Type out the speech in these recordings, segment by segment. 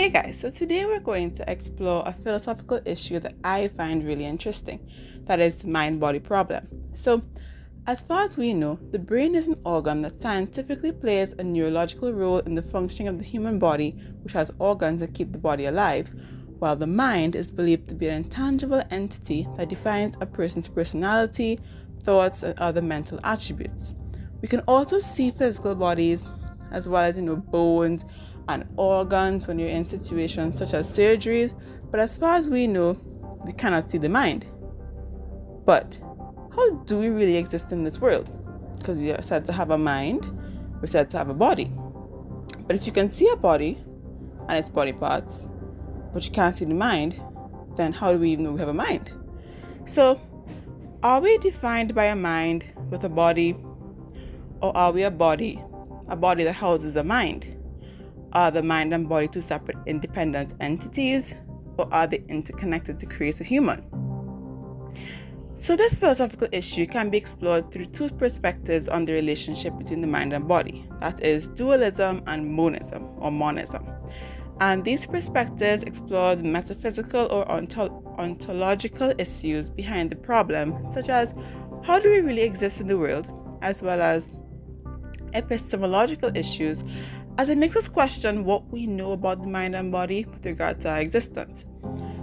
Hey guys, so today we're going to explore a philosophical issue that I find really interesting that is the mind body problem. So, as far as we know, the brain is an organ that scientifically plays a neurological role in the functioning of the human body, which has organs that keep the body alive, while the mind is believed to be an intangible entity that defines a person's personality, thoughts, and other mental attributes. We can also see physical bodies as well as you know bones and organs when you're in situations such as surgeries, but as far as we know, we cannot see the mind. But how do we really exist in this world? Because we are said to have a mind, we're said to have a body. But if you can see a body and its body parts, but you can't see the mind, then how do we even know we have a mind? So, are we defined by a mind with a body, or are we a body, a body that houses a mind? Are the mind and body two separate independent entities, or are they interconnected to create a human? So, this philosophical issue can be explored through two perspectives on the relationship between the mind and body that is, dualism and monism or monism. And these perspectives explore the metaphysical or ontological issues behind the problem, such as how do we really exist in the world, as well as epistemological issues as it makes us question what we know about the mind and body with regard to our existence.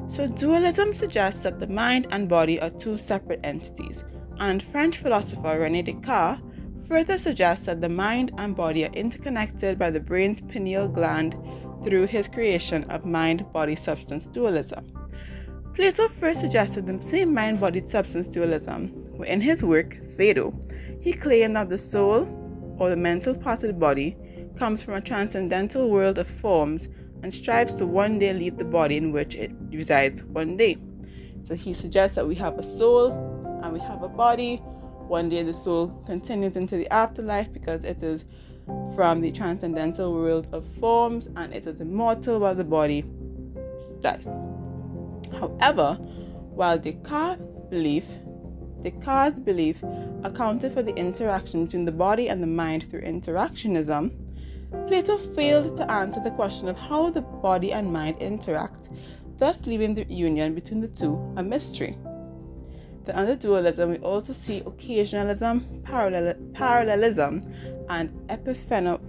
So, dualism suggests that the mind and body are two separate entities, and French philosopher Rene Descartes further suggests that the mind and body are interconnected by the brain's pineal gland through his creation of mind body substance dualism. Plato first suggested the same mind body substance dualism, where in his work, Phaedo, he claimed that the soul, or the mental part of the body, comes from a transcendental world of forms and strives to one day leave the body in which it resides one day. So he suggests that we have a soul and we have a body. One day the soul continues into the afterlife because it is from the transcendental world of forms and it is immortal while the body dies. However, while Descartes' belief Descartes' belief accounted for the interaction between the body and the mind through interactionism, Plato failed to answer the question of how the body and mind interact, thus leaving the union between the two a mystery. Then under dualism, we also see occasionalism, parallel, parallelism, and epipheno-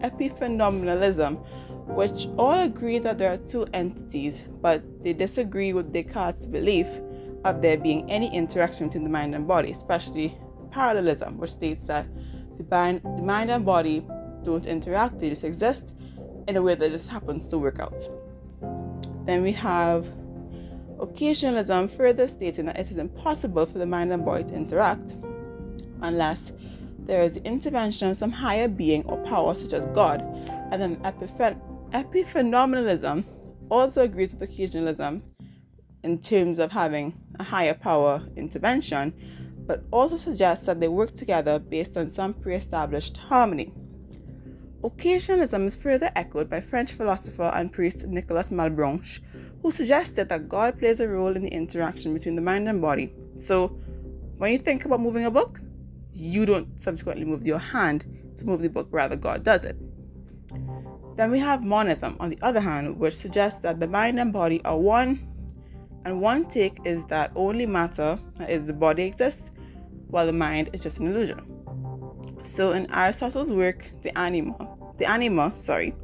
epiphenomenalism, which all agree that there are two entities, but they disagree with Descartes' belief of there being any interaction between the mind and body, especially parallelism, which states that the mind, the mind and body don't interact, they just exist in a way that just happens to work out. Then we have occasionalism further stating that it is impossible for the mind and body to interact unless there is the intervention of some higher being or power such as God. And then epiphen- epiphenomenalism also agrees with occasionalism in terms of having a higher power intervention, but also suggests that they work together based on some pre established harmony. Occasionalism is further echoed by French philosopher and priest Nicolas Malebranche, who suggested that God plays a role in the interaction between the mind and body. So, when you think about moving a book, you don't subsequently move your hand to move the book, rather, God does it. Then we have monism, on the other hand, which suggests that the mind and body are one, and one take is that only matter, is, the body exists, while the mind is just an illusion. So in Aristotle's work, The Anima, The Anima, sorry,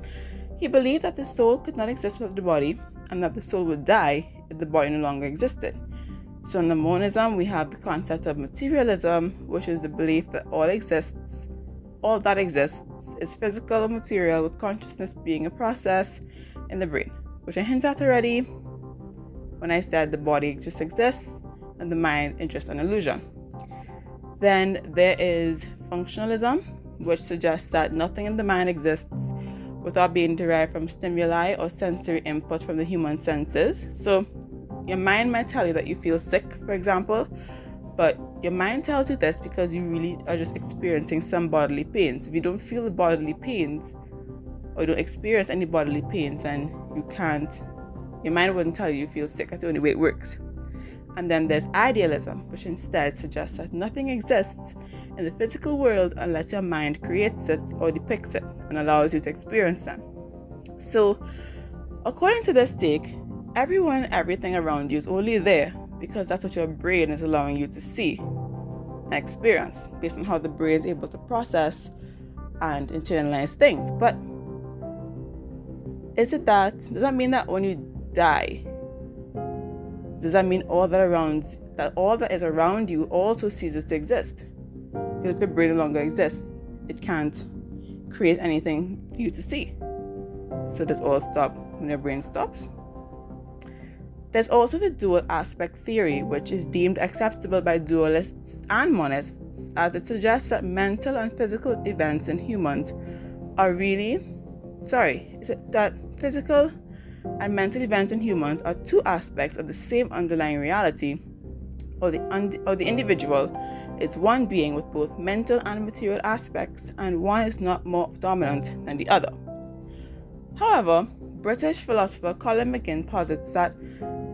he believed that the soul could not exist without the body and that the soul would die if the body no longer existed. So in the monism, we have the concept of materialism, which is the belief that all exists, all that exists is physical or material with consciousness being a process in the brain, which I hinted at already when I said the body just exists and the mind is just an illusion. Then there is functionalism, which suggests that nothing in the mind exists without being derived from stimuli or sensory input from the human senses. So, your mind might tell you that you feel sick, for example, but your mind tells you this because you really are just experiencing some bodily pains. If you don't feel the bodily pains or you don't experience any bodily pains, then you can't, your mind wouldn't tell you you feel sick. That's the only way it works. And then there's idealism, which instead suggests that nothing exists in the physical world unless your mind creates it or depicts it and allows you to experience them. So, according to this take, everyone, everything around you is only there because that's what your brain is allowing you to see and experience based on how the brain is able to process and internalize things. But is it that? Does that mean that when you die, does that mean all that around that all that is around you also ceases to exist? Because if your brain no longer exists, it can't create anything for you to see. So does all stop when your brain stops? There's also the dual aspect theory, which is deemed acceptable by dualists and monists, as it suggests that mental and physical events in humans are really, sorry, is it that physical and mental events in humans are two aspects of the same underlying reality, or the, und- or the individual is one being with both mental and material aspects, and one is not more dominant than the other. However, British philosopher Colin McGinn posits that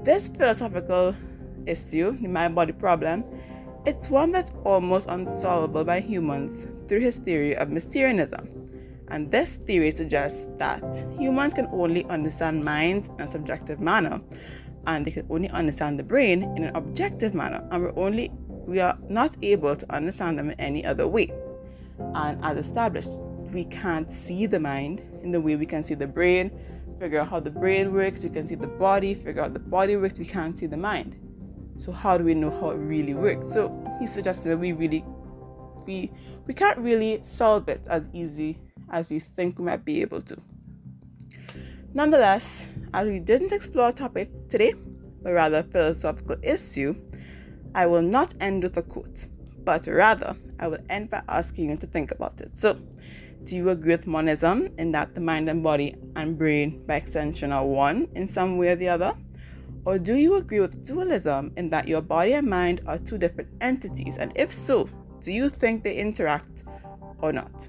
this philosophical issue, the mind body problem, it's one that's almost unsolvable by humans through his theory of Mysterianism. And this theory suggests that humans can only understand minds in a subjective manner, and they can only understand the brain in an objective manner, and we're only we are not able to understand them in any other way. And as established, we can't see the mind in the way we can see the brain, figure out how the brain works, we can see the body, figure out the body works, we can't see the mind. So how do we know how it really works? So he suggested that we really we we can't really solve it as easy as we think we might be able to. Nonetheless, as we didn't explore a topic today, but rather a philosophical issue, I will not end with a quote, but rather I will end by asking you to think about it. So, do you agree with monism in that the mind and body and brain by extension are one in some way or the other? Or do you agree with dualism in that your body and mind are two different entities? And if so, do you think they interact or not?